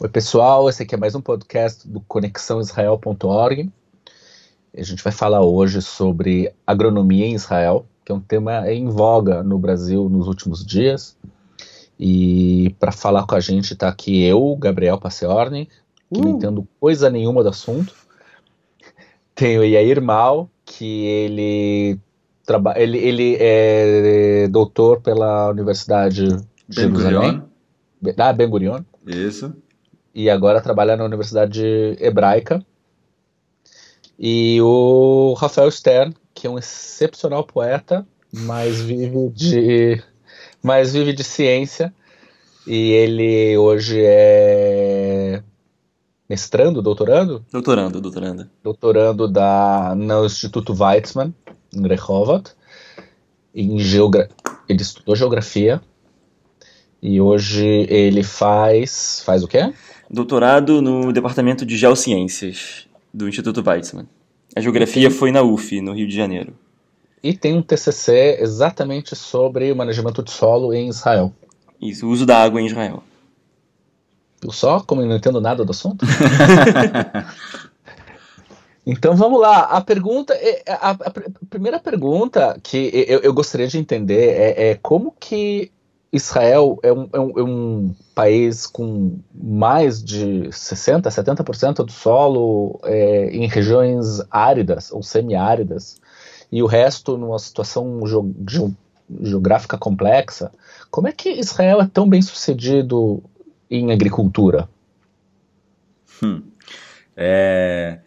Oi, pessoal. Esse aqui é mais um podcast do conexãoisrael.org. A gente vai falar hoje sobre agronomia em Israel, que é um tema em voga no Brasil nos últimos dias. E para falar com a gente está aqui eu, Gabriel Passeorni, que uh. não entendo coisa nenhuma do assunto. Tem o Yair Mal, que ele, traba ele, ele é doutor pela Universidade de ben Jerusalém. Gurion. Ah, Ben Gurion. Isso e agora trabalha na Universidade Hebraica. E o Rafael Stern, que é um excepcional poeta, mas vive de, mas vive de ciência. E ele hoje é mestrando, doutorando? Doutorando, doutorando. Doutorando da, no Instituto Weizmann, em Rehovot. Em geogra ele estudou geografia. E hoje ele faz. Faz o quê? Doutorado no Departamento de Geociências do Instituto Weizmann. A geografia foi na UF, no Rio de Janeiro. E tem um TCC exatamente sobre o manejamento de solo em Israel. Isso, o uso da água em Israel. Viu só como eu não entendo nada do assunto? então vamos lá. A pergunta, é, a, a, a primeira pergunta que eu, eu gostaria de entender é, é como que Israel é um, é um, é um país com mais de 60%, 70% do solo é, em regiões áridas ou semiáridas, e o resto numa situação geográfica complexa. Como é que Israel é tão bem sucedido em agricultura? Hum. É,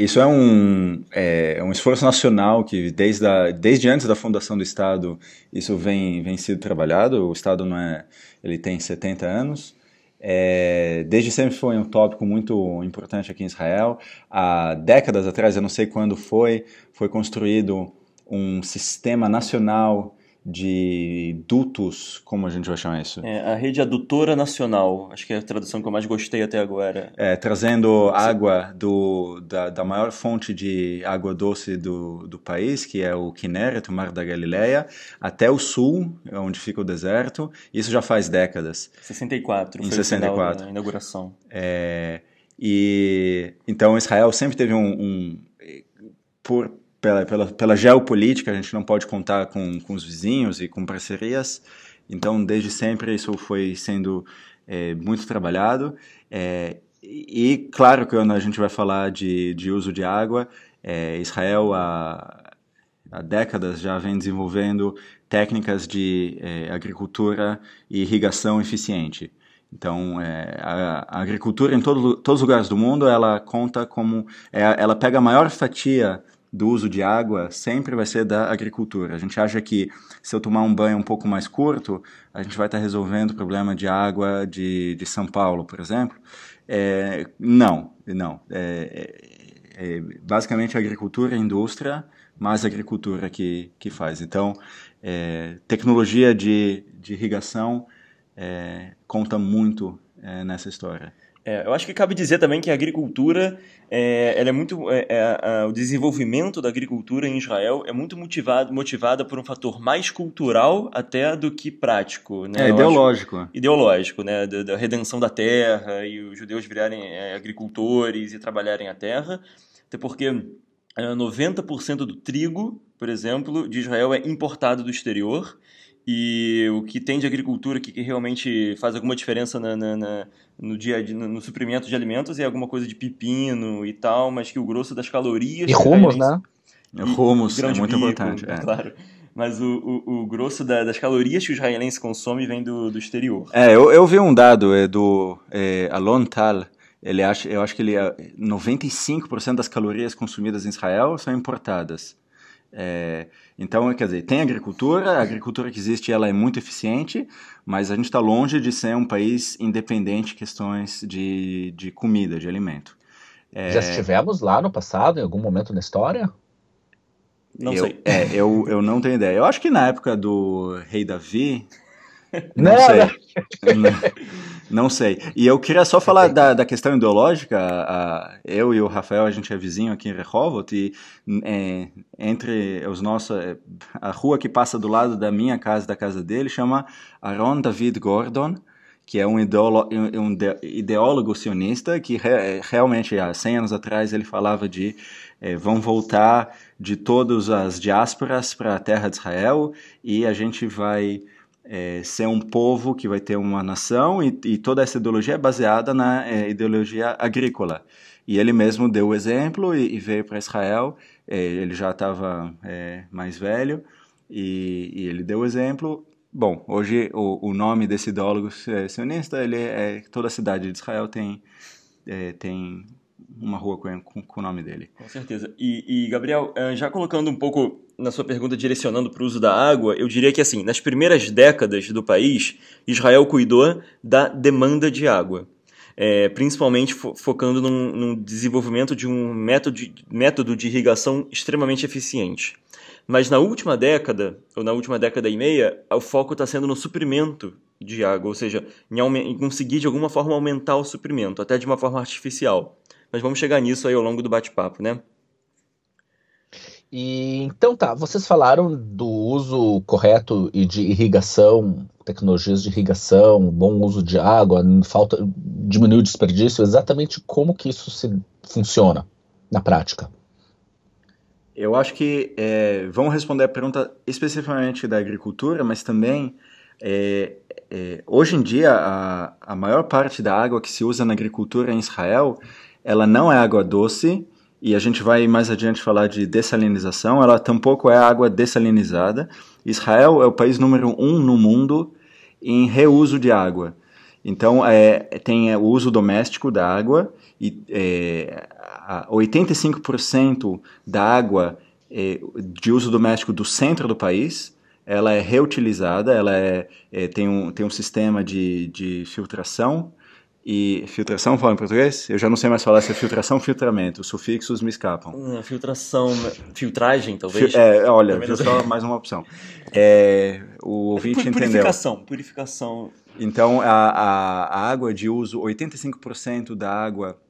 isso é um, é, é, um esforço nacional que desde, a, desde antes da fundação do Estado isso vem, vem sido trabalhado. O Estado não é, ele tem 70 anos. É, desde sempre foi um tópico muito importante aqui em Israel. Há décadas atrás, eu não sei quando foi, foi construído um sistema nacional de dutos, como a gente vai chamar isso? É, a rede adutora nacional, acho que é a tradução que eu mais gostei até agora. É, trazendo água do, da, da maior fonte de água doce do, do país, que é o Kinneret, o Mar da Galileia, até o sul, onde fica o deserto, isso já faz décadas. 64, em foi 64. a inauguração. É, e então Israel sempre teve um, um por pela, pela, pela geopolítica, a gente não pode contar com, com os vizinhos e com parcerias, então desde sempre isso foi sendo é, muito trabalhado. É, e claro que quando a gente vai falar de, de uso de água, é, Israel há, há décadas já vem desenvolvendo técnicas de é, agricultura e irrigação eficiente. Então, é, a, a, agricultura em todo, todos os lugares do mundo, ela conta como, é, ela pega a maior fatia do uso de água sempre vai ser da agricultura. A gente acha que se eu tomar um banho um pouco mais curto, a gente vai estar resolvendo o problema de água de, de São Paulo, por exemplo. É, não, não. É, é, é basicamente a agricultura e a indústria, mais a agricultura que, que faz. Então, é, tecnologia de, de irrigação é, conta muito nessa história. É, eu acho que cabe dizer também que a agricultura, é, ela é muito, é, é o desenvolvimento da agricultura em Israel é muito motivado, motivada por um fator mais cultural até do que prático. Né? É ideológico. Acho, ideológico, né? Da, da, redenção da terra e os judeus virarem é, agricultores e trabalharem a terra. Até porque 90% é, do trigo, por exemplo, de Israel é importado do exterior e o que tem de agricultura que, que realmente faz alguma diferença na, na, na, no dia no, no, suprimento de alimentos é alguma coisa de pepino e tal, mas que o grosso das calorias. E rumos, né? E, rumos, é muito bico, importante. É. Claro. Mas o, o, o grosso da, das calorias que os israelenses consomem vem do, do exterior. É, eu, eu vi um dado é, do é, Alon Tal. Ele acha, eu acho que ele 95% das calorias consumidas em Israel são importadas. É, então, quer dizer, tem agricultura, a agricultura que existe ela é muito eficiente, mas a gente está longe de ser um país independente em questões de, de comida, de alimento. É, Já estivemos lá no passado, em algum momento na história? Não eu, sei. É, eu, eu não tenho ideia. Eu acho que na época do rei Davi, não, não sei. Não, não, sei. E eu queria só falar da, da questão ideológica. A, eu e o Rafael, a gente é vizinho aqui em Rehovot e é, entre os nossos... A rua que passa do lado da minha casa da casa dele chama Aaron David Gordon, que é um ideólogo, um ideólogo sionista que re, realmente há 100 anos atrás ele falava de é, vão voltar de todas as diásporas para a terra de Israel e a gente vai é, ser um povo que vai ter uma nação e, e toda essa ideologia é baseada na é, ideologia agrícola. E ele mesmo deu o exemplo e, e veio para Israel, é, ele já estava é, mais velho, e, e, ele deu o exemplo, Bom, hoje o, o nome desse ideólogo sionista, ele é, toda a cidade de Israel tem, é, tem uma rua com, com, com, o nome dele. Com certeza. E, e, Gabriel, eh, já colocando um pouco na sua pergunta, direcionando para o uso da água, eu diria que assim, nas primeiras décadas do país, Israel cuidou da demanda de água. É, principalmente fo focando num, desenvolvimento de um método de, método de irrigação extremamente eficiente. Mas na última década, ou na última década e meia, o foco está sendo no suprimento de água, ou seja, em, em, conseguir de alguma forma aumentar o suprimento, até de uma forma artificial. Mas vamos chegar nisso aí ao longo do bate-papo, né? E, então tá, vocês falaram do uso correto e de irrigação, tecnologias de irrigação, bom uso de água, falta diminuir o desperdício, exatamente como que isso se funciona na prática. Eu acho que é, vamos responder a pergunta especificamente da agricultura, mas também é, é, hoje em dia a, a maior parte da água que se usa na agricultura em Israel, ela não é água doce e a gente vai mais adiante falar de dessalinização. Ela tampouco é água dessalinizada. Israel é o país número um no mundo em reuso de água. Então, é, tem o uso doméstico da água e é, 85% da água é, de uso doméstico do centro do país ela é reutilizada, ela é, é, tem, um, tem um sistema de, de filtração e filtração fala em português? Eu já não sei mais falar se é filtração ou filtramento. Os sufixos me escapam. Hum, filtração, filtragem, talvez. é, olha, viu só mais uma opção. É, o ouvinte Purificação, entendeu. Purificação, purificação. Então, a, a, a água de uso, 85% da água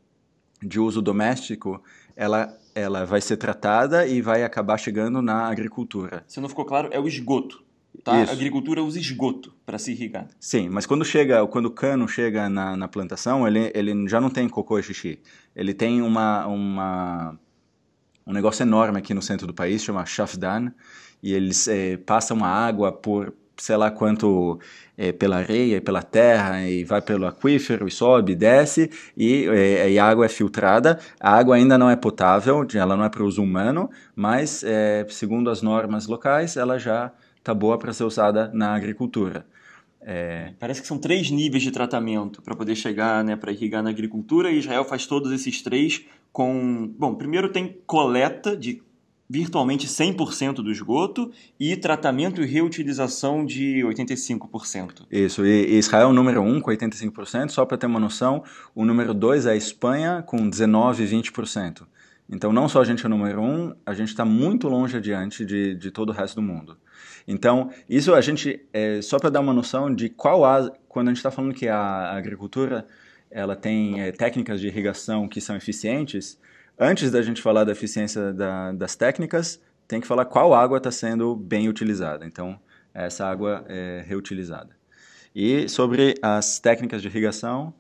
de uso doméstico, ela, ela vai ser tratada e vai acabar chegando na agricultura. Se não ficou claro, é o esgoto. Tá? A agricultura usa esgoto para se irrigar. Sim, mas quando chega, quando o cano chega na, na plantação, ele, ele já não tem cocô e xixi. Ele tem uma, uma, um negócio enorme aqui no centro do país, chama Shafdan, e eles é, passam a água por sei lá quanto é, pela areia, pela terra, e vai pelo aquífero, e sobe, desce, e, e, e, a água é filtrada. A água ainda não é potável, ela não é para uso humano, mas é, segundo as normas locais, ela já está boa para ser usada na agricultura. É... Parece que são três níveis de tratamento para poder chegar, né, para irrigar na agricultura, e Israel faz todos esses três com... Bom, primeiro tem coleta de virtualmente 100% do esgoto e tratamento e reutilização de 85%. Isso, e Israel é o número 1 um, com 85%, só para ter uma noção, o número 2 é a Espanha com 19 e 20%. Então não só a gente é o número 1, um, a gente está muito longe adiante de, de todo o resto do mundo. Então, isso a gente, é, só para dar uma noção de qual, a, quando a gente está falando que a agricultura ela tem é, técnicas de irrigação que são eficientes, antes da gente falar da eficiência da, das técnicas, tem que falar qual água está sendo bem utilizada. Então, essa água é reutilizada. E sobre as técnicas de irrigação,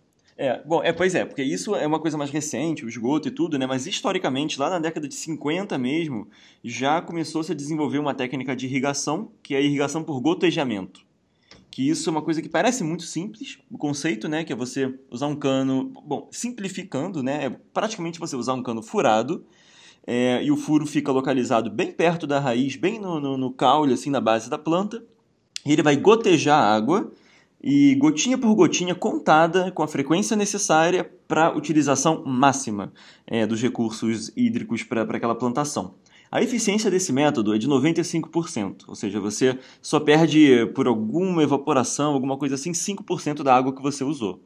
é, bom, é, pois é, porque isso é uma coisa mais recente, o esgoto e tudo, né? Mas historicamente, lá na década de 50 mesmo, já começou -se a desenvolver uma técnica de irrigação, que é a irrigação por gotejamento. Que isso é uma coisa que parece muito simples, o conceito, né? Que é você usar um cano, bom, simplificando, né? É praticamente você usar um cano furado, é, e o furo fica localizado bem perto da raiz, bem no, no, no caule, assim, na base da planta, e ele vai gotejar água e gotinha por gotinha contada com a frequência necessária para a utilização máxima é, dos recursos hídricos para aquela plantação. A eficiência desse método é de 95%, ou seja, você só perde por alguma evaporação, alguma coisa assim, 5% da água que você usou.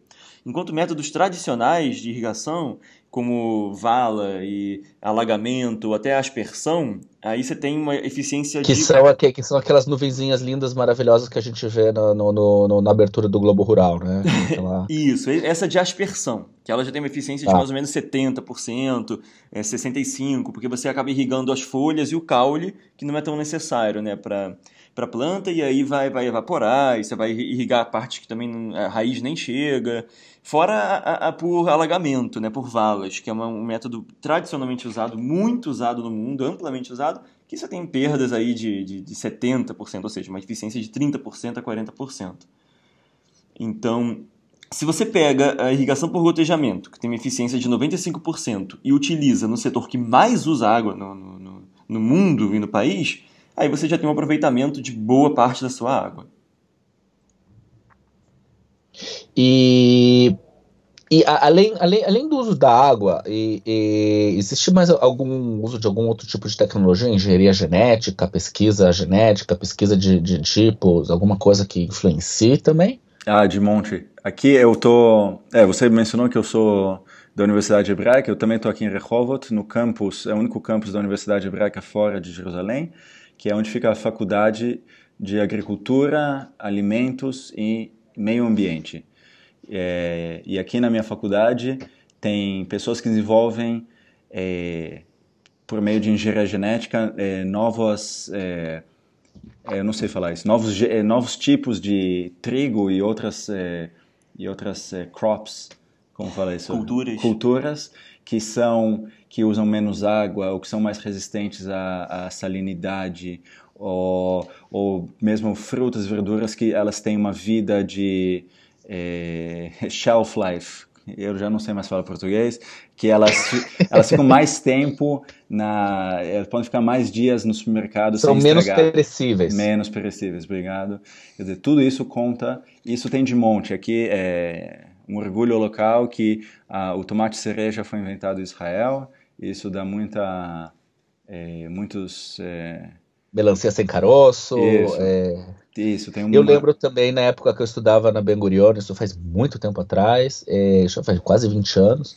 Enquanto métodos tradicionais de irrigação como vala e alagamento, até aspersão, aí você tem uma eficiência que de... São, aqui, que são aquelas nuvenzinhas lindas, maravilhosas que a gente vê no, no, no, na abertura do Globo Rural, né? Aquela... Isso, essa de aspersão, que ela já tem uma eficiência de ah. mais ou menos 70%, é, 65%, porque você acaba irrigando as folhas e o caule, que não é tão necessário, né, para para a planta e aí vai, vai evaporar, e você vai irrigar a parte que também a raiz nem chega. Fora a, a, por alagamento, né, por valas, que é uma, um método tradicionalmente usado, muito usado no mundo, amplamente usado, que você tem perdas aí de, de, de 70%, ou seja, uma eficiência de 30% a 40%. Então, se você pega a irrigação por gotejamento, que tem uma eficiência de 95%, e utiliza no setor que mais usa água no, no, no mundo e no país, aí você já tem um aproveitamento de boa parte da sua água. E, e além, além, além do uso da água, e, e, existe mais algum uso de algum outro tipo de tecnologia, engenharia genética, pesquisa genética, pesquisa de, de tipos, alguma coisa que influencie também? Ah, de monte. Aqui eu tô. É, você mencionou que eu sou da Universidade Hebraica, eu também estou aqui em Rehovot, no campus, é o único campus da Universidade Hebraica fora de Jerusalém que é onde fica a Faculdade de Agricultura, Alimentos e Meio Ambiente. É, e aqui na minha faculdade tem pessoas que desenvolvem, é, por meio de engenharia genética, é, novas, é, é, eu não sei falar isso, novos, é, novos tipos de trigo e outras, e outras crops, como fala isso? Culturas. Culturas que são que usam menos água ou que são mais resistentes à, à salinidade ou, ou mesmo frutas e verduras que elas têm uma vida de é, shelf life eu já não sei mais falar português, que elas, elas ficam mais tempo na. Elas podem ficar mais dias no supermercado São menos perecíveis. Menos perecíveis, obrigado. Quer dizer, tudo isso conta, isso tem de monte. Aqui é um orgulho local que ah, o tomate cereja foi inventado em Israel. Isso dá muita, é, muitos é... melancia sem caroço. Isso. É... Isso, tem uma... Eu lembro também na época que eu estudava na Ben Gurion, isso faz muito tempo atrás, é, já faz quase 20 anos,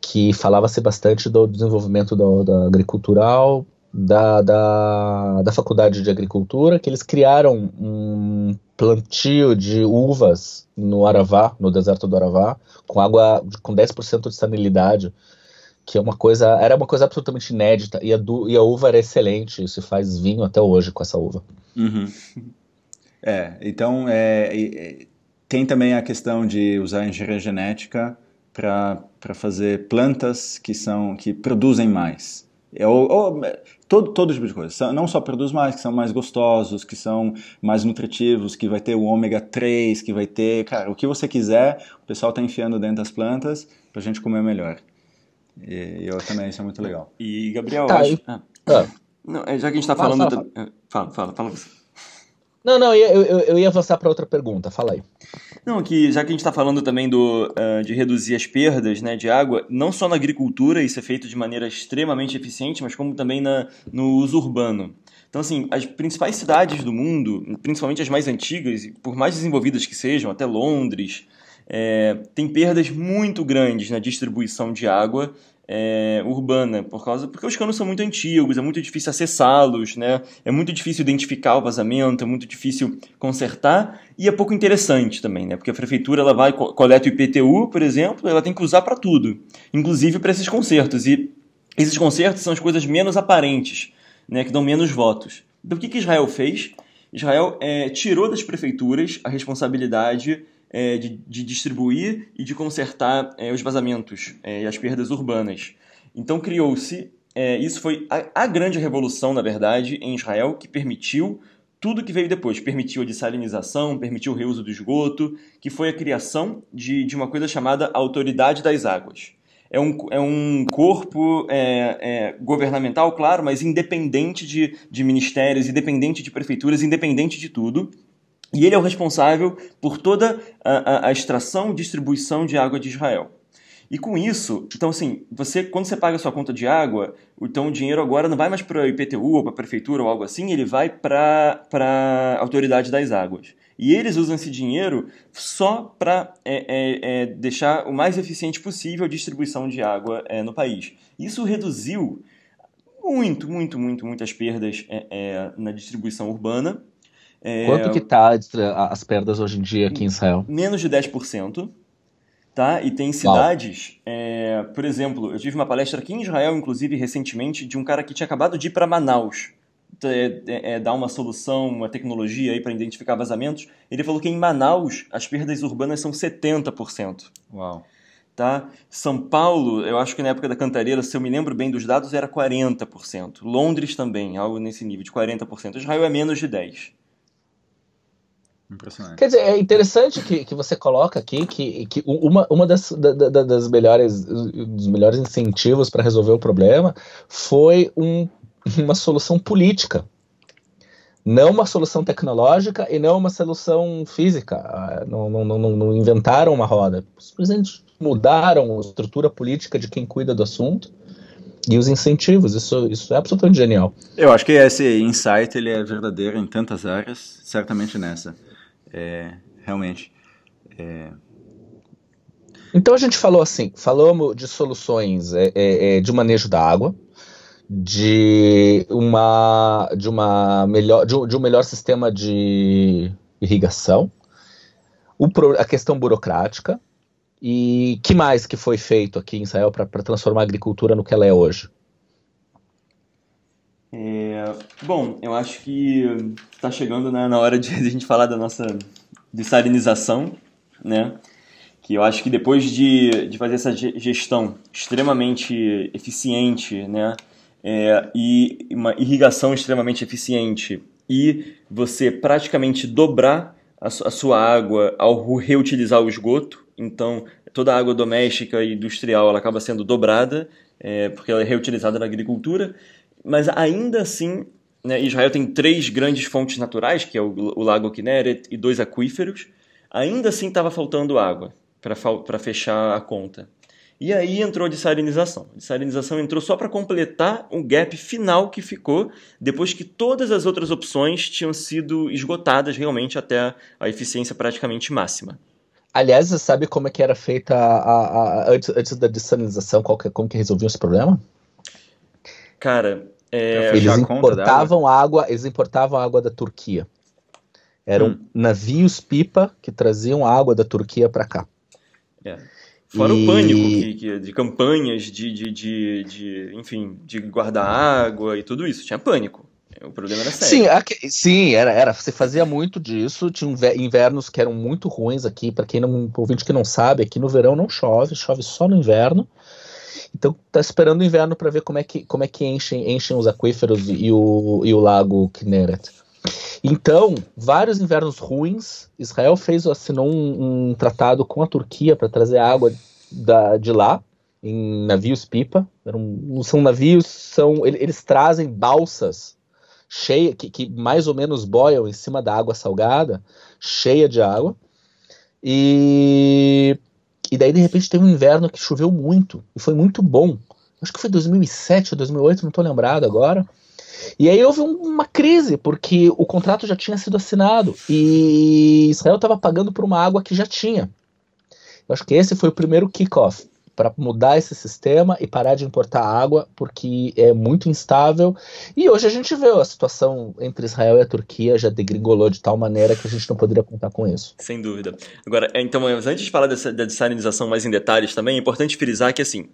que falava-se bastante do desenvolvimento do, da agricultural da, da, da faculdade de agricultura, que eles criaram um plantio de uvas no Aravá, no deserto do Aravá, com água com 10% de salinidade, que é uma coisa, era uma coisa absolutamente inédita, e a, e a uva era excelente, se faz vinho até hoje com essa uva. Uhum. É, então é, é, tem também a questão de usar engenharia genética para fazer plantas que são que produzem mais. É, ou, ou, todo, todo tipo de coisa. Não só produz mais, que são mais gostosos, que são mais nutritivos, que vai ter o ômega 3, que vai ter. Cara, o que você quiser, o pessoal está enfiando dentro das plantas para a gente comer melhor. E, eu também, isso é muito legal. E, Gabriel, tá, acho... ah. Ah. Não, é, já que a gente está falando. Fala, fala. É, fala, fala, fala você. Não, não, eu, eu, eu ia avançar para outra pergunta, fala aí. Não, que já que a gente está falando também do, uh, de reduzir as perdas né, de água, não só na agricultura, isso é feito de maneira extremamente eficiente, mas como também na, no uso urbano. Então, assim, as principais cidades do mundo, principalmente as mais antigas, por mais desenvolvidas que sejam, até Londres, é, tem perdas muito grandes na distribuição de água é, urbana, por causa porque os canos são muito antigos, é muito difícil acessá-los, né? É muito difícil identificar o vazamento, é muito difícil consertar e é pouco interessante também, né? Porque a prefeitura ela vai coleta o IPTU, por exemplo, ela tem que usar para tudo, inclusive para esses concertos e esses concertos são as coisas menos aparentes, né? Que dão menos votos. Então o que, que Israel fez? Israel é, tirou das prefeituras a responsabilidade é, de, de, distribuir e de consertar é, os vazamentos é, e as perdas urbanas. Então criou-se, é, isso foi a, a, grande revolução, na verdade, em Israel, que permitiu tudo que veio depois. Permitiu a dessalinização, permitiu o reuso do esgoto, que foi a criação de, de uma coisa chamada Autoridade das Águas. É um, é um corpo é, é, governamental, claro, mas independente de, de ministérios, independente de prefeituras, independente de tudo, e ele é o responsável por toda a, a, a extração e distribuição de água de Israel. E com isso, então assim, você quando você paga a sua conta de água, então o dinheiro agora não vai mais para o IPTU ou para a prefeitura ou algo assim, ele vai para a autoridade das águas. E eles usam esse dinheiro só para é, é, é, deixar o mais eficiente possível a distribuição de água é, no país. Isso reduziu muito, muito, muito, muitas perdas é, é, na distribuição urbana. Quanto que está as perdas hoje em dia aqui em Israel? Menos de 10%. Tá? E tem cidades, é, por exemplo, eu tive uma palestra aqui em Israel, inclusive recentemente, de um cara que tinha acabado de ir para Manaus é, é, é, dar uma solução, uma tecnologia aí para identificar vazamentos. Ele falou que em Manaus as perdas urbanas são 70%. Uau. Tá? São Paulo, eu acho que na época da Cantareira, se eu me lembro bem dos dados, era 40%. Londres também, algo nesse nível de 40%. Israel é menos de 10%. Impressionante. Quer dizer, é interessante que, que você coloca aqui que, que uma, uma das, da, da, das melhores, dos melhores incentivos para resolver o problema foi um, uma solução política. Não uma solução tecnológica e não uma solução física. Ah, não, não, não, não inventaram uma roda. Simplesmente mudaram a estrutura política de quem cuida do assunto e os incentivos. Isso, isso é absolutamente genial. Eu acho que esse insight ele é verdadeiro em tantas áreas, certamente nessa. É, realmente. É... Então a gente falou assim, falamos de soluções é, é, é de manejo da água, de uma de uma melhor de um, de um melhor sistema de irrigação, o, a questão burocrática e que mais que foi feito aqui em Israel para transformar a agricultura no que ela é hoje? É, bom, eu acho que está chegando né, na hora de, a gente falar da nossa dessalinização, né? Que eu acho que depois de, de fazer essa gestão extremamente eficiente, né? É, e uma irrigação extremamente eficiente e você praticamente dobrar a, a sua água ao reutilizar o esgoto, então toda a água doméstica e industrial ela acaba sendo dobrada é, porque ela é reutilizada na agricultura mas ainda assim, né, Israel tem três grandes fontes naturais, que é o, o lago Kinneret e dois aquíferos. Ainda assim estava faltando água para fechar a conta. E aí entrou a dessalinização. A dessalinização entrou só para completar o gap final que ficou depois que todas as outras opções tinham sido esgotadas realmente até a eficiência praticamente máxima. Aliás, você sabe como é que era feita a, a, a, antes, antes, da dessalinização, qual que, como que resolviam esse problema? Cara, é, eles importavam água, eles importavam água da Turquia. Eram hum. navios pipa que traziam água da Turquia para cá. É. Fora e... o pânico que, que, de campanhas de, de, de, de, enfim, de guardar água e tudo isso. Tinha pânico. O problema era sério. Sim, aqui, sim era, era. Você fazia muito disso. Tinha invernos que eram muito ruins aqui. Para quem não, ouvinte que não sabe, aqui no verão não chove, chove só no inverno. Então tá esperando o inverno para ver como é que, como é que enchem, enchem os aquíferos e o, e o lago Kinneret. Então, vários invernos ruins, Israel fez assinou um, um tratado com a Turquia para trazer água da, de lá em navios pipa. Não são navios, são eles trazem balsas cheia que, que mais ou menos boiam em cima da água salgada, cheia de água. E e daí, de repente, teve um inverno que choveu muito e foi muito bom. Acho que foi 2007 ou 2008, não estou lembrado agora. E aí houve um, uma crise, porque o contrato já tinha sido assinado e Israel estava pagando por uma água que já tinha. Eu acho que esse foi o primeiro kickoff para mudar esse sistema e parar de importar água, porque é muito instável. E hoje a gente vê a situação entre Israel e a Turquia já degringolou de tal maneira que a gente não poderia contar com isso. Sem dúvida. Agora, então, antes de falar dessa, da dessalinização mais em detalhes também, é importante frisar que, assim,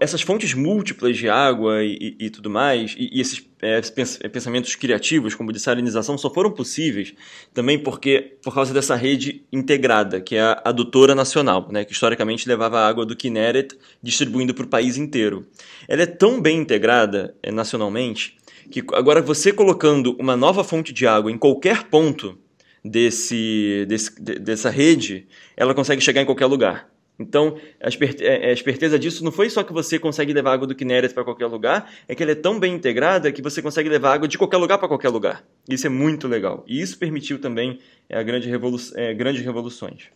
essas fontes múltiplas de água e, e, e tudo mais, e, e esses é, é, pensamentos criativos, como dessalinização, só foram possíveis também porque por causa dessa rede integrada, que é a adutora nacional, né, que historicamente levava a água do Kinneret distribuindo para o país inteiro. Ela é tão bem integrada é, nacionalmente que agora você colocando uma nova fonte de água em qualquer ponto desse, desse dessa rede, ela consegue chegar em qualquer lugar. Então, a, é, é, a esperteza disso não foi só que você consegue levar água do Kinneret para qualquer lugar, é que ela é tão bem integrada que você consegue levar água de qualquer lugar para qualquer lugar. Isso é muito legal. E isso permitiu também é, a grande revolu é, grandes revoluções.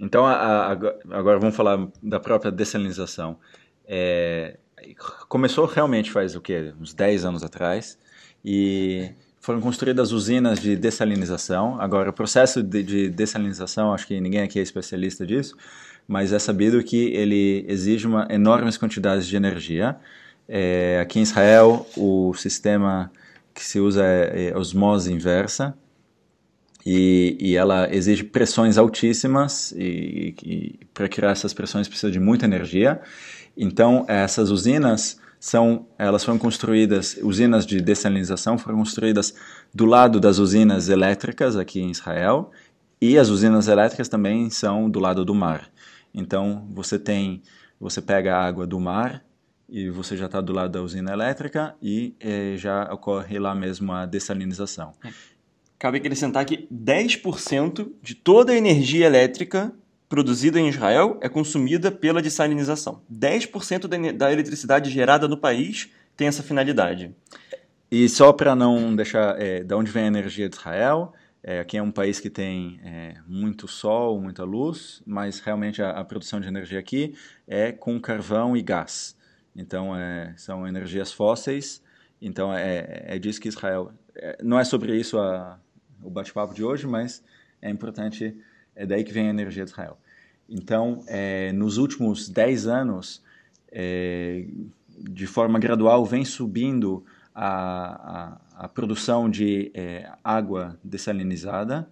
Então, a, a, agora vamos falar da própria dessalinização. É, começou realmente faz o quê? Uns 10 anos atrás. E foram construídas usinas de dessalinização. Agora, o processo de, de dessalinização, acho que ninguém aqui é especialista disso, mas é sabido que ele exige uma enormes quantidades de energia. É, aqui em Israel, o sistema que se usa é, é osmose inversa, e, e, ela exige pressões altíssimas e, e para criar essas pressões precisa de muita energia. Então essas usinas são elas foram construídas usinas de dessalinização foram construídas do lado das usinas elétricas aqui em Israel e as usinas elétricas também são do lado do mar. Então você tem você pega a água do mar e você já está do lado da usina elétrica e eh, já ocorre lá mesmo a dessalinização. É. Cabe acrescentar que 10% de toda a energia elétrica produzida em Israel é consumida pela dessalinização. 10% da eletricidade gerada no país tem essa finalidade. E só para não deixar é, de onde vem a energia de Israel, é, aqui é um país que tem é, muito sol, muita luz, mas realmente a, a, produção de energia aqui é com carvão e gás. Então é, são energias fósseis. Então é, é disso que Israel. É, não é sobre isso a, o bate-papo de hoje, mas é importante, é daí que vem a energia de Israel. Então, é, nos últimos 10 anos, é, de forma gradual, vem subindo a, a, a produção de é, água dessalinizada.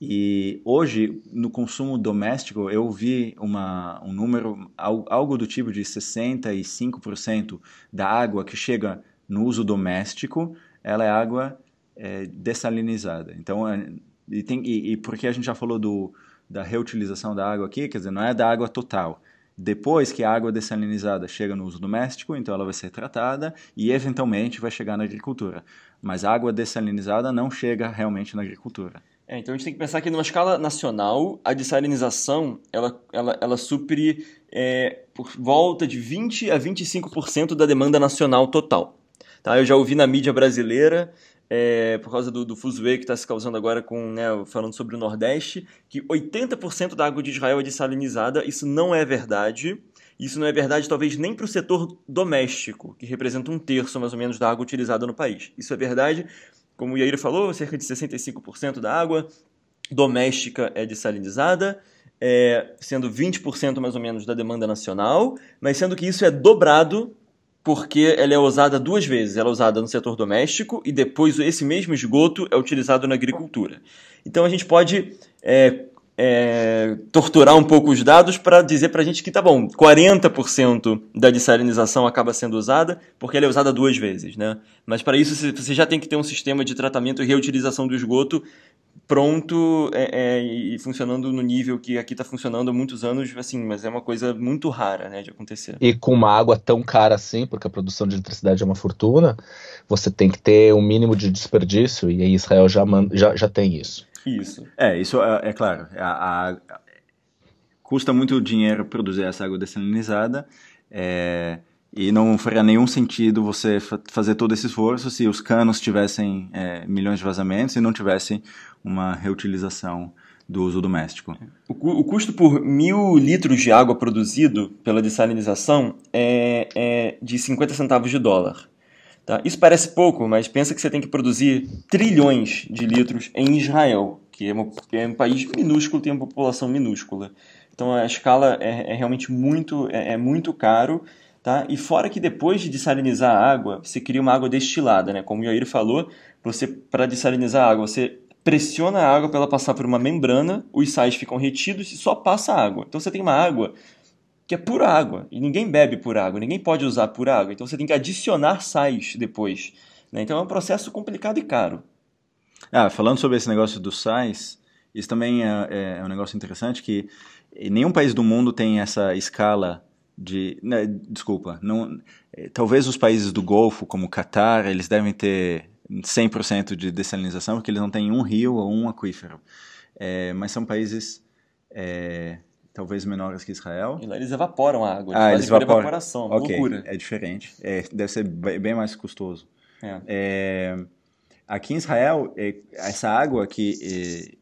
E hoje, no consumo doméstico, eu vi uma, um número, algo do tipo de 65% da água que chega no uso doméstico, ela é água é, dessalinizada. Então, é, e, tem, e, e, porque a gente já falou do, da reutilização da água aqui, quer dizer, não é da água total. Depois que a água dessalinizada chega no uso doméstico, então ela vai ser tratada e eventualmente vai chegar na agricultura. Mas a água dessalinizada não chega realmente na agricultura. É, então a gente tem que pensar que numa escala nacional, a dessalinização ela, ela, ela supre é, por volta de 20 a 25% da demanda nacional total. Tá? Eu já ouvi na mídia brasileira é, por causa do, do fuzuê que está se causando agora com, né, falando sobre o Nordeste, que 80% da água de Israel é dessalinizada. Isso não é verdade. Isso não é verdade, talvez, nem para o setor doméstico, que representa um terço, mais ou menos, da água utilizada no país. Isso é verdade, como o Yair falou, cerca de 65% da água doméstica é dessalinizada, é, sendo 20% mais ou menos da demanda nacional, mas sendo que isso é dobrado porque ela é usada duas vezes. Ela é usada no setor doméstico e depois esse mesmo esgoto é utilizado na agricultura. Então a gente pode é, é, torturar um pouco os dados para dizer para a gente que tá bom, 40% da dessalinização acaba sendo usada porque ela é usada duas vezes, né? Mas para isso você já tem que ter um sistema de tratamento e reutilização do esgoto pronto é, é, e funcionando no nível que aqui está funcionando há muitos anos, assim, mas é uma coisa muito rara, né, de acontecer. E com uma água tão cara assim, porque a produção de eletricidade é uma fortuna, você tem que ter um mínimo de desperdício, e aí Israel já, manda, já, já tem isso. Isso. É, isso é, é claro. A, a, custa muito dinheiro produzir essa água dessalinizada, é, e não faria nenhum sentido você fazer todo esse esforço se os canos tivessem é, milhões de vazamentos e não tivessem uma reutilização do uso doméstico. O, o, custo por mil litros de água produzido pela dessalinização é, é de 50 centavos de dólar. Tá? Isso parece pouco, mas pensa que você tem que produzir trilhões de litros em Israel, que é, uma, é um país minúsculo, tem uma população minúscula. Então a escala é, é realmente muito, é, é muito caro. Tá? E fora que depois de dessalinizar a água, você cria uma água destilada, né? Como o Yair falou, para dessalinizar a água, você pressiona a água para ela passar por uma membrana, os sais ficam retidos e só passa água. Então você tem uma água que é pura água e ninguém bebe pura água, ninguém pode usar pura água. Então você tem que adicionar sais depois. Né? Então é um processo complicado e caro. Ah, falando sobre esse negócio dos sais, isso também é, é, um negócio interessante que nenhum país do mundo tem essa escala de, né, desculpa, não, é, talvez os países do Golfo, como o Catar, eles devem ter 100% de dessalinização, porque eles não têm um rio ou um aquífero. É, mas são países é, talvez menores que Israel. E lá eles evaporam a água, eles ah, eles evaporam. evaporação, uma okay, loucura. É diferente, é, deve ser bem mais custoso. É. é aqui em Israel, é, essa água que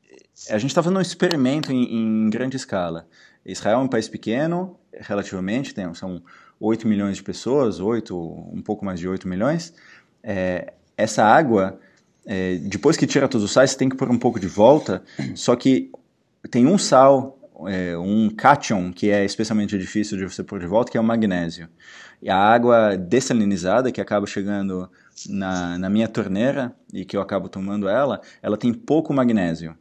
é, a gente está fazendo um experimento em, em, grande escala. Israel é um país pequeno, relativamente, tem, são 8 milhões de pessoas, 8, um pouco mais de 8 milhões. É, essa água é, depois que tira todos os sais, você tem que pôr um pouco de volta, só que tem um sal, é, um cation, que é especialmente difícil de você pôr de volta, que é o magnésio. E a água dessalinizada, que acaba chegando na, na minha torneira, e que eu acabo tomando ela, ela tem pouco magnésio.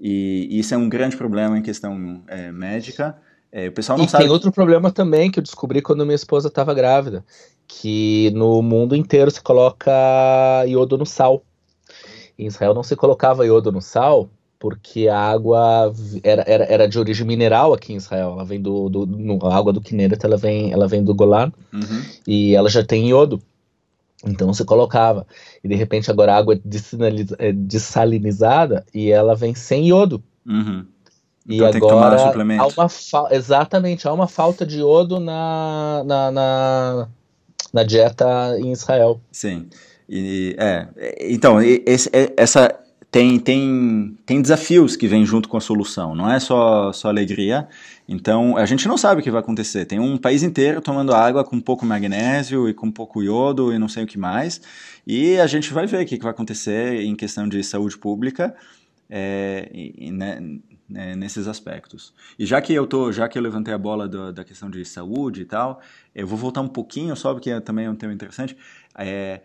E, e isso é um grande problema em questão é, médica, é, o pessoal não e sabe. tem outro problema também que eu descobri quando minha esposa estava grávida, que no mundo inteiro se coloca iodo no sal. Em Israel não se colocava iodo no sal porque a água era, era, era de origem mineral aqui em Israel. Ela vem do, do no, a água do Kinneret, ela vem, ela vem do Golan Uhum. e ela já tem iodo. Então se colocava. E de repente agora a água é é dessalinizada e ela vem sem iodo. Uhum. E Então tomar agora suplemento. há uma fa- exatamente, há uma falta de iodo na, na, na, na dieta em Israel. Sim. E, é, então, esse, é- essa tem, tem, tem desafios que vêm junto com a solução, não é só, só alegria. Então, a gente não sabe o que vai acontecer. Tem um país inteiro tomando água com pouco magnésio e com pouco iodo e não sei o que mais. E a gente vai ver o que vai acontecer em questão de saúde pública é, e, né, né, nesses aspectos. E já que eu tô, já que eu levantei a bola do- da questão de saúde e tal, eu vou voltar um pouquinho só porque é também um tema interessante. É,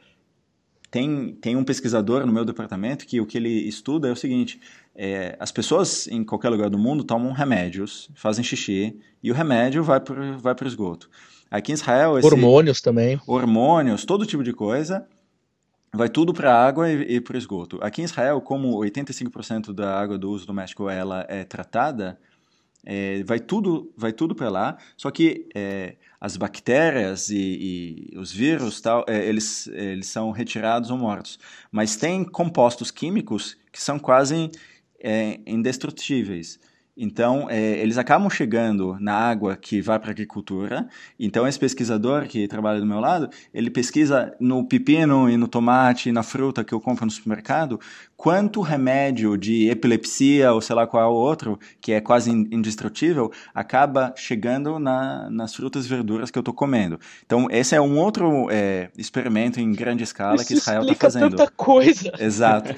tem, tem um pesquisador no meu departamento que o que ele estuda é o seguinte: é, as pessoas em qualquer lugar do mundo tomam remédios, fazem xixi e o remédio vai para vai o esgoto. Aqui em Israel, esse, Hormônios também. hormônios, todo tipo de coisa, vai tudo para a água e, e para o esgoto. Aqui em Israel, como 85% da água do uso doméstico ela é tratada, é, vai tudo, vai tudo para lá. Só que é, as bactérias e, e os vírus, tal, é, eles, eles são retirados ou mortos. Mas tem compostos químicos que são quase é, indestrutíveis. Então, é, eles acabam chegando na água que vai para a agricultura. Então, esse pesquisador que trabalha do meu lado, ele pesquisa no pepino e no tomate e na fruta que eu compro no supermercado, quanto remédio de epilepsia ou sei lá qual outro, que é quase in- indestrutível, acaba chegando na, nas frutas e verduras que eu estou comendo. Então, esse é um outro é, experimento em grande escala que Isso Israel está fazendo. tanta coisa. Exato.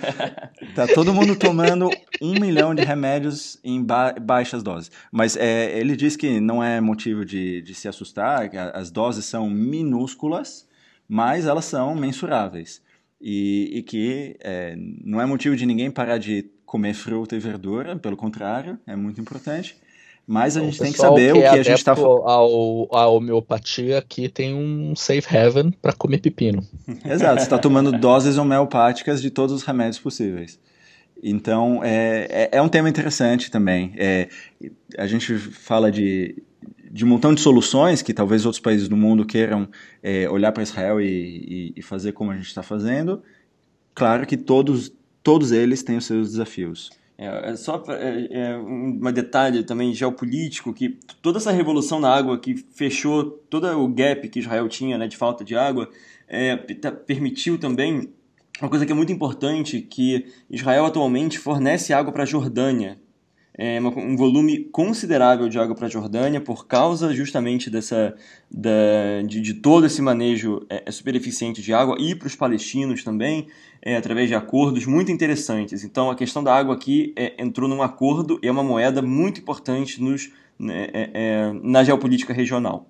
Tá todo mundo tomando um milhão de remédios em ba- baixas doses. Mas é, ele diz que não é motivo de, de se assustar, que as doses são minúsculas, mas elas são mensuráveis. E, e que é, não é motivo de ninguém parar de comer fruta e verdura, pelo contrário, é muito importante. Mas a gente tem que saber o que é a gente está ao, à homeopatia aqui tem um safe haven para comer pepino. Exato, você está tomando doses homeopáticas de todos os remédios possíveis. Então, é, é, é um tema interessante também. É, a gente fala de, de um montão de soluções que talvez outros países do mundo queiram é, olhar para Israel e, e, e fazer como a gente está fazendo. Claro que todos, todos eles têm os seus desafios. É, é só é, é, um detalhe também geopolítico que toda essa revolução na água que fechou todo o gap que Israel tinha né, de falta de água é, tá- permitiu também uma coisa que é muito importante que Israel atualmente fornece água para a Jordânia é, um volume considerável de água para a Jordânia por causa justamente dessa da, de, de todo esse manejo é, é super eficiente de água e para os palestinos também é, através de acordos muito interessantes. Então a questão da água aqui é, entrou num acordo e é uma moeda muito importante nos, né, é, é, na geopolítica regional.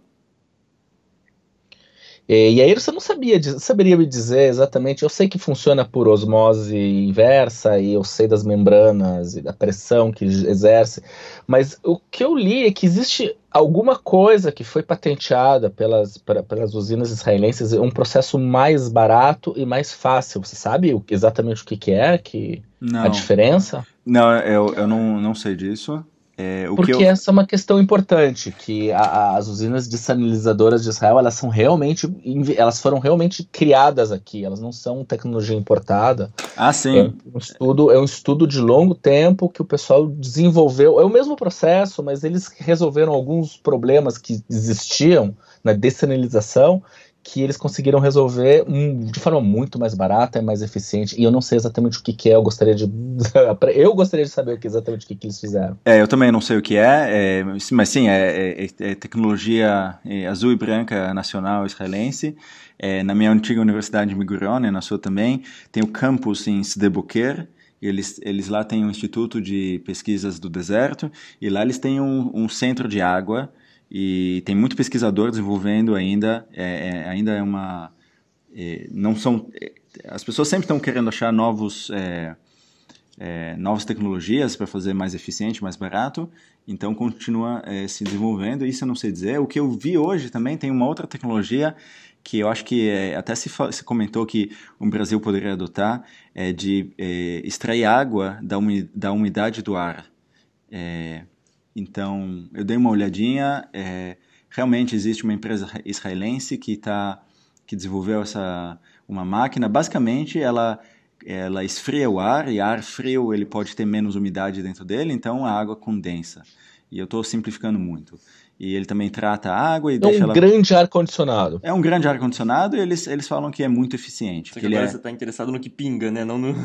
E, e aí você não sabia, saberia me dizer exatamente. Eu sei que funciona por osmose inversa e eu sei das membranas e da pressão que exerce, mas o que eu li é que existe alguma coisa que foi patenteada pelas, pelas usinas israelenses, um processo mais barato e mais fácil. Você sabe exatamente o que, que é que a Não, diferença? não eu, eu não, não sei disso. É, Porque que eu, essa é uma questão importante, que a- a- as usinas dessalinizadoras de Israel, elas são realmente, elas foram realmente criadas aqui, elas não são tecnologia importada. ah, É sim. um estudo, é um estudo de longo tempo que o pessoal desenvolveu. É o mesmo processo, mas eles resolveram alguns problemas que existiam na dessalinização que eles conseguiram resolver um, de forma muito mais barata mais eficiente. E eu não sei exatamente o que, que é, eu gostaria de. eu gostaria de saber exatamente o que, que eles fizeram. É, eu também não sei o que é, é mas sim, é, é, é tecnologia é, azul e branca nacional israelense. É, na minha antiga universidade de Migurone, na sua também, tem o campus em Sdeboker, eles, eles lá têm um instituto de pesquisas do deserto, e lá eles têm um, um centro de água, e tem muito pesquisador desenvolvendo ainda, é, é, ainda é uma... É, não são... É, as pessoas sempre estão querendo achar novos... É, é, novas tecnologias para fazer mais eficiente, mais barato, então continua se desenvolvendo, isso eu não sei dizer. O que eu vi hoje também tem uma outra tecnologia que eu acho que é, até se, se, comentou que o Brasil poderia adotar, é de é, extrair água da, umi, da umidade do ar. É, então, eu dei uma olhadinha, é, realmente existe uma empresa israelense que, tá, que desenvolveu essa, uma máquina, basicamente ela, ela esfria o ar, e ar frio ele pode ter menos umidade dentro dele, então a água condensa. E eu estou simplificando muito e ele também trata a água e é deixa um ela... grande ar-condicionado. É um grande ar-condicionado e eles, eles falam que é muito eficiente. Só que, que agora é... você está interessado no que pinga, né? Não no...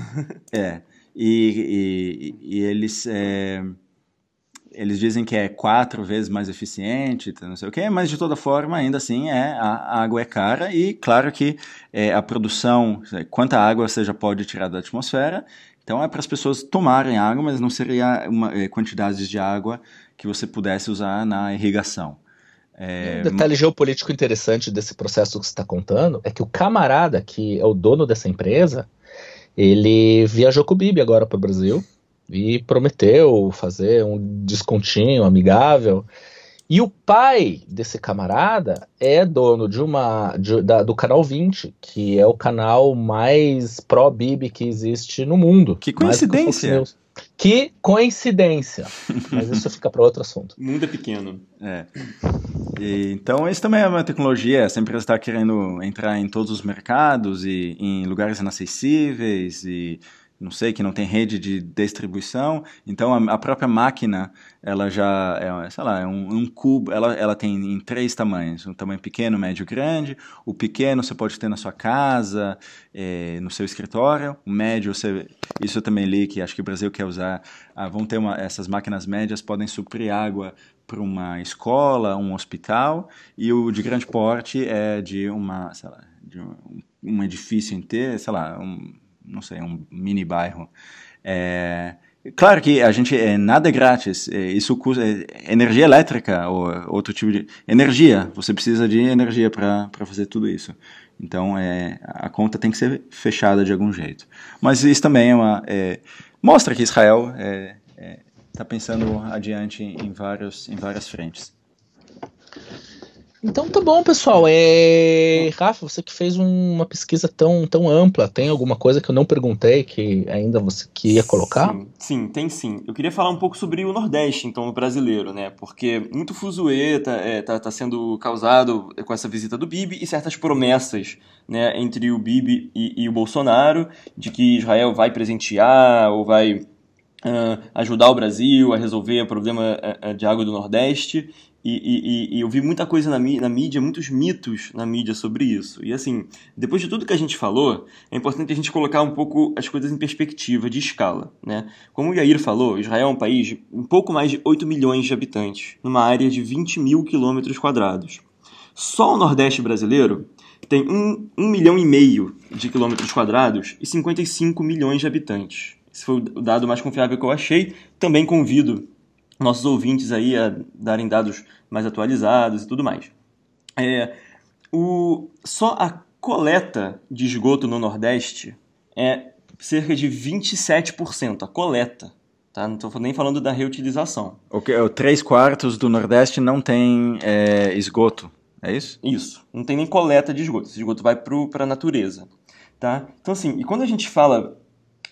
é, e, e, e eles... É... Eles dizem que é quatro vezes mais eficiente, não sei o quê, mas de toda forma, ainda assim, é, a, água é cara e claro que é, a produção, quanta água você já pode tirar da atmosfera, então é para as pessoas tomarem água, mas não seria uma, é, quantidades de água que você pudesse usar na irrigação. É... Um detalhe geopolítico interessante desse processo que você está contando é que o camarada que é o dono dessa empresa, ele viajou com o Bibi agora para o Brasil e prometeu fazer um descontinho amigável. E o pai desse camarada é dono de uma de, da, do canal 20, que é o canal mais pró-Bibi que existe no mundo. Que coincidência! Que coincidência! Mas isso fica para outro assunto. O mundo é pequeno. É. E, então, isso também é uma tecnologia. Essa empresa está querendo entrar em todos os mercados e em lugares inacessíveis e não sei, que não tem rede de distribuição, então a, a própria máquina, ela já é, sei lá, é um, um, cubo, ela, ela tem em três tamanhos, um tamanho pequeno, médio grande, o pequeno você pode ter na sua casa, é, no seu escritório, o médio, você, isso eu também li, que acho que o Brasil quer usar, ah, vão ter uma, essas máquinas médias podem suprir água para uma escola, um hospital, e o de grande porte é de uma, sei lá, de um, um edifício inteiro, sei lá, um, não sei, um mini bairro. É, claro que a gente é nada é grátis. É, isso custa é, energia elétrica ou outro tipo de energia. Você precisa de energia para fazer tudo isso. Então é, a conta tem que ser fechada de algum jeito. Mas isso também é uma é, mostra que Israel está pensando adiante em vários em várias frentes. Então tá bom, pessoal. É... Rafa, você que fez uma pesquisa tão, tão ampla, tem alguma coisa que eu não perguntei que ainda você queria colocar? Sim, sim, tem sim. Eu queria falar um pouco sobre o Nordeste, então, brasileiro, né? Porque muito fuzuê tá, é, tá, tá sendo causado com essa visita do Bibi e certas promessas né, entre o Bibi e, e o Bolsonaro de que Israel vai presentear ou vai Uh, ajudar o Brasil a resolver o problema uh, de água do Nordeste. E, e, e, eu vi muita coisa na, na, mídia, muitos mitos na mídia sobre isso. E assim, depois de tudo que a gente falou, é importante a gente colocar um pouco as coisas em perspectiva, de escala. Né? Como o Yair falou, Israel é um país de um pouco mais de 8 milhões de habitantes, numa área de 20 mil quilômetros quadrados. Só o Nordeste brasileiro tem 1, 1 milhão e meio de quilômetros quadrados e 55 milhões de habitantes. Esse foi o dado mais confiável que eu achei. Também convido nossos ouvintes aí a darem dados mais atualizados e tudo mais. É, o, só a coleta de esgoto no Nordeste é cerca de 27%, a coleta. Tá? Não estou nem falando da reutilização. Okay, três quartos do Nordeste não tem é, esgoto, é isso? Isso, não tem nem coleta de esgoto. Esse esgoto vai para a natureza. Tá? Então, assim, e quando a gente fala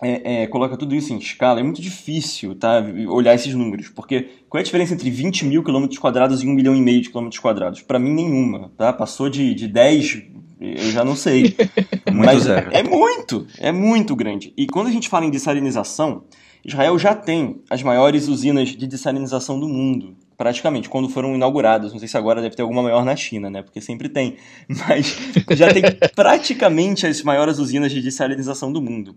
é, é, coloca tudo isso em escala, é muito difícil tá, olhar esses números, porque qual é a diferença entre 20 mil quilômetros quadrados e 1 milhão e meio de quilômetros quadrados? Para mim, nenhuma. Tá? Passou de, de 10, eu já não sei. Mas zero. é muito, é muito grande. E quando a gente fala em dessalinização, Israel já tem as maiores usinas de dessalinização do mundo. praticamente, quando foram inauguradas. Não sei se agora deve ter alguma maior na China, né? Porque sempre tem. Mas já tem praticamente as maiores usinas de desalinização do mundo.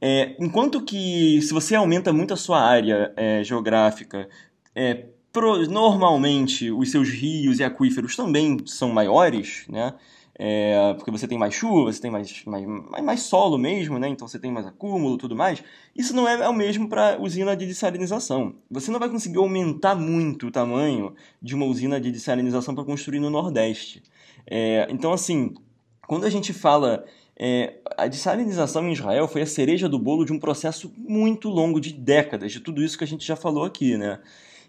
É, enquanto que, se você aumenta muito a sua área é, geográfica, é, pro, normalmente os seus rios e aquíferos também são maiores, né? É, porque você tem mais chuva, você tem mais, mais, mais solo mesmo, né? então você tem mais acúmulo tudo mais. Isso não é, é o mesmo para usina de dessalinização. Você não vai conseguir aumentar muito o tamanho de uma usina de dessalinização para construir no Nordeste. É, então, assim, quando a gente fala. É, a dessalinização em Israel foi a cereja do bolo de um processo muito longo de décadas, de tudo isso que a gente já falou aqui, né?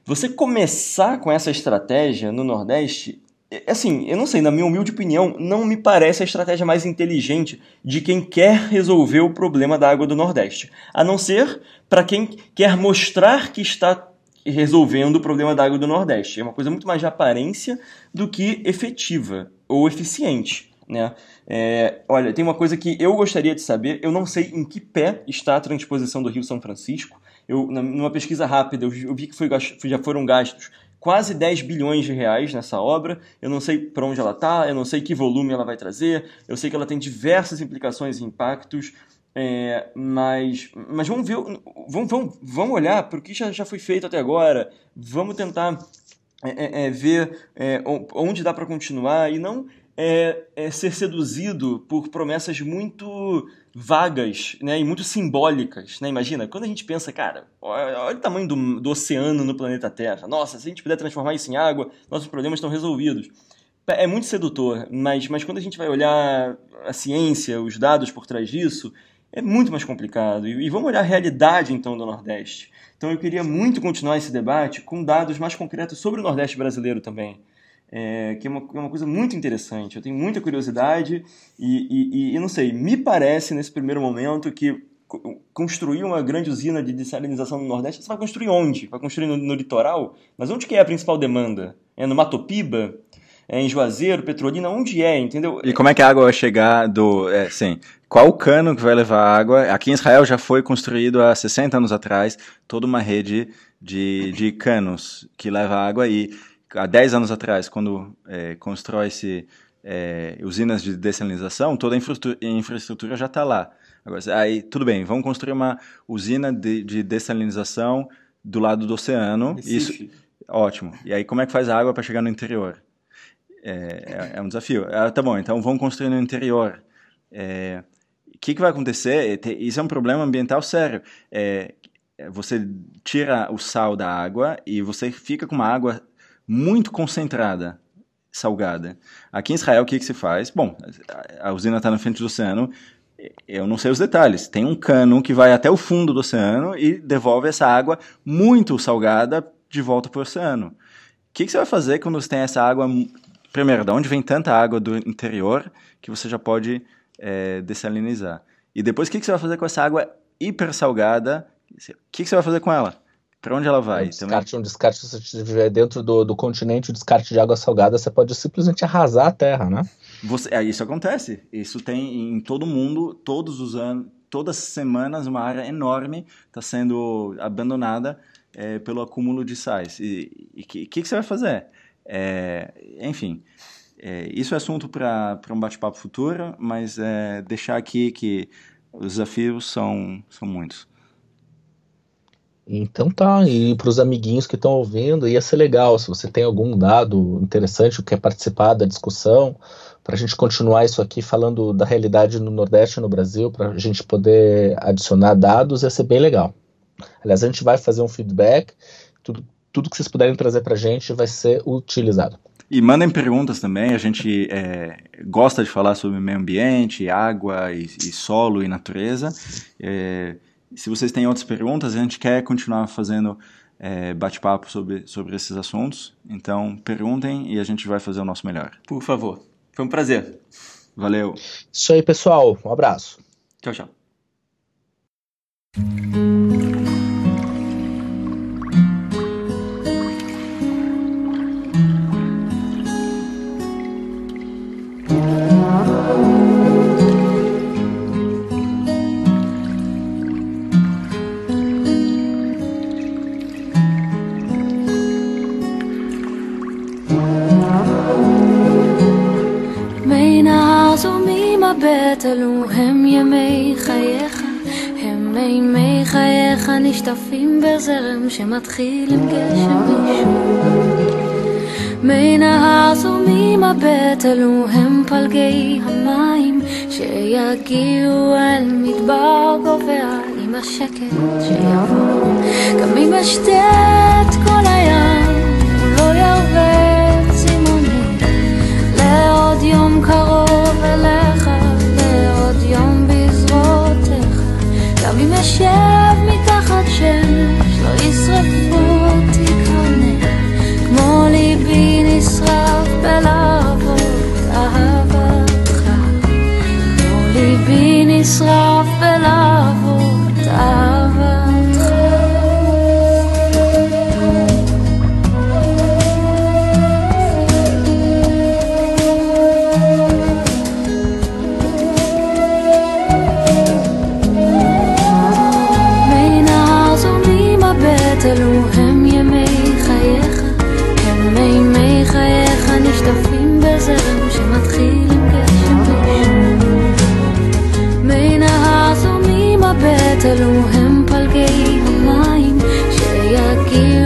Você começar com essa estratégia no Nordeste assim, eu não sei, na minha humilde opinião, não me parece a estratégia mais inteligente de quem quer resolver o problema da água do Nordeste. A não ser para quem quer mostrar que está resolvendo o problema da água do Nordeste. É uma coisa muito mais de aparência do que efetiva ou eficiente. Né? É, olha, tem uma coisa que eu gostaria de saber, eu não sei em que pé está a transposição do Rio São Francisco. Eu, numa pesquisa rápida, eu vi que foi, já foram gastos quase 10 bilhões de reais nessa obra. Eu não sei para onde ela está, eu não sei que volume ela vai trazer, eu sei que ela tem diversas implicações e impactos, é, mas, mas vamos ver, vamos, vamos, vamos olhar para o que já, já foi feito até agora, vamos tentar é, é, é ver é, onde dá para continuar e não é, ser seduzido por promessas muito vagas né, e muito simbólicas. Né? Imagina, quando a gente pensa, cara, olha, o tamanho do, do, oceano no planeta Terra. Nossa, se a gente puder transformar isso em água, nossos problemas estão resolvidos. É muito sedutor, mas, mas quando a gente vai olhar a ciência, os dados por trás disso, é muito mais complicado. E, e vamos olhar a realidade, então, do Nordeste. Então eu queria muito continuar esse debate com dados mais concretos sobre o Nordeste brasileiro também é, que é uma, é uma, coisa muito interessante. Eu tenho muita curiosidade e, e, e, não sei, me parece nesse primeiro momento que construir uma grande usina de desalinização no Nordeste, você vai construir onde? Vai construir no, no litoral? Mas onde que é a principal demanda? É no Matopiba? É em Juazeiro, Petrolina? Onde é, entendeu? E como é que a água vai chegar do... É, sim, qual o cano que vai levar a água? Aqui em Israel já foi construído há 60 anos atrás toda uma rede de, de canos que leva água e há 10 anos atrás, quando é, constrói-se é, usinas de dessalinização, toda a infraestrutura, infraestrutura já está lá. Agora, aí, tudo bem, vamos construir uma usina de, de dessalinização do lado do oceano. Isso, ótimo. E aí, como é que faz a água para chegar no interior? É, é, é um desafio. Ah, tá bom, então vamos construir no interior. É, o que, que vai acontecer? Isso é um problema ambiental sério. É, você tira o sal da água e você fica com uma água muito concentrada, salgada. Aqui em Israel, o que, que se faz? Bom, a usina está na frente do oceano, eu não sei os detalhes. Tem um cano que vai até o fundo do oceano e devolve essa água muito salgada de volta para o oceano. O que, que, você vai fazer quando você tem essa água? Primeiro, de onde vem tanta água do interior que você já pode é, dessalinizar? E depois, o que, que, você vai fazer com essa água hiper salgada? O que, que você vai fazer com ela? Para onde ela vai? Um descarte, um descarte, se você estiver dentro do, do continente, o descarte de água salgada, você pode simplesmente arrasar a terra, né? Você, é, isso acontece. Isso tem em todo mundo, todos os anos, todas as semanas, uma área enorme está sendo abandonada é, pelo acúmulo de sais. E o que, que, que, você vai fazer? É, enfim, é, isso é assunto para um bate-papo futuro, mas é, deixar aqui que os desafios são, são muitos. Então tá, e para os amiguinhos que estão ouvindo, ia ser legal se você tem algum dado interessante, quer participar da discussão, para a gente continuar isso aqui falando da realidade no Nordeste e no Brasil, para a gente poder adicionar dados, ia ser bem legal. Aliás, a gente vai fazer um feedback, tudo, tudo que vocês puderem trazer para a gente vai ser utilizado. E mandem perguntas também, a gente é, gosta de falar sobre meio ambiente, água e, e solo e natureza. É, se vocês têm outras perguntas, a gente quer continuar fazendo é, bate-papo sobre, sobre esses assuntos. Então, perguntem e a gente vai fazer o nosso melhor. Por favor. Foi um prazer. Valeu. Isso aí, pessoal. Um abraço. Tchau, tchau. אלו הם ימי חייך הם מימי חייך נשטפים בזרם שמתחיל עם גשם מי נהר זורמים מבט אלו הם פלגי המים שיגיעו אל מדבר גובע עם השקט שיבוא. גם אם אשתה כל הים לא ירווה צימוני לעוד יום קרוב אליך אם אשב מתחת שמש לא ישרפו אותי קרנך כמו ליבי נשרף בלהבות אהבתך. כמו ליבי נשרף give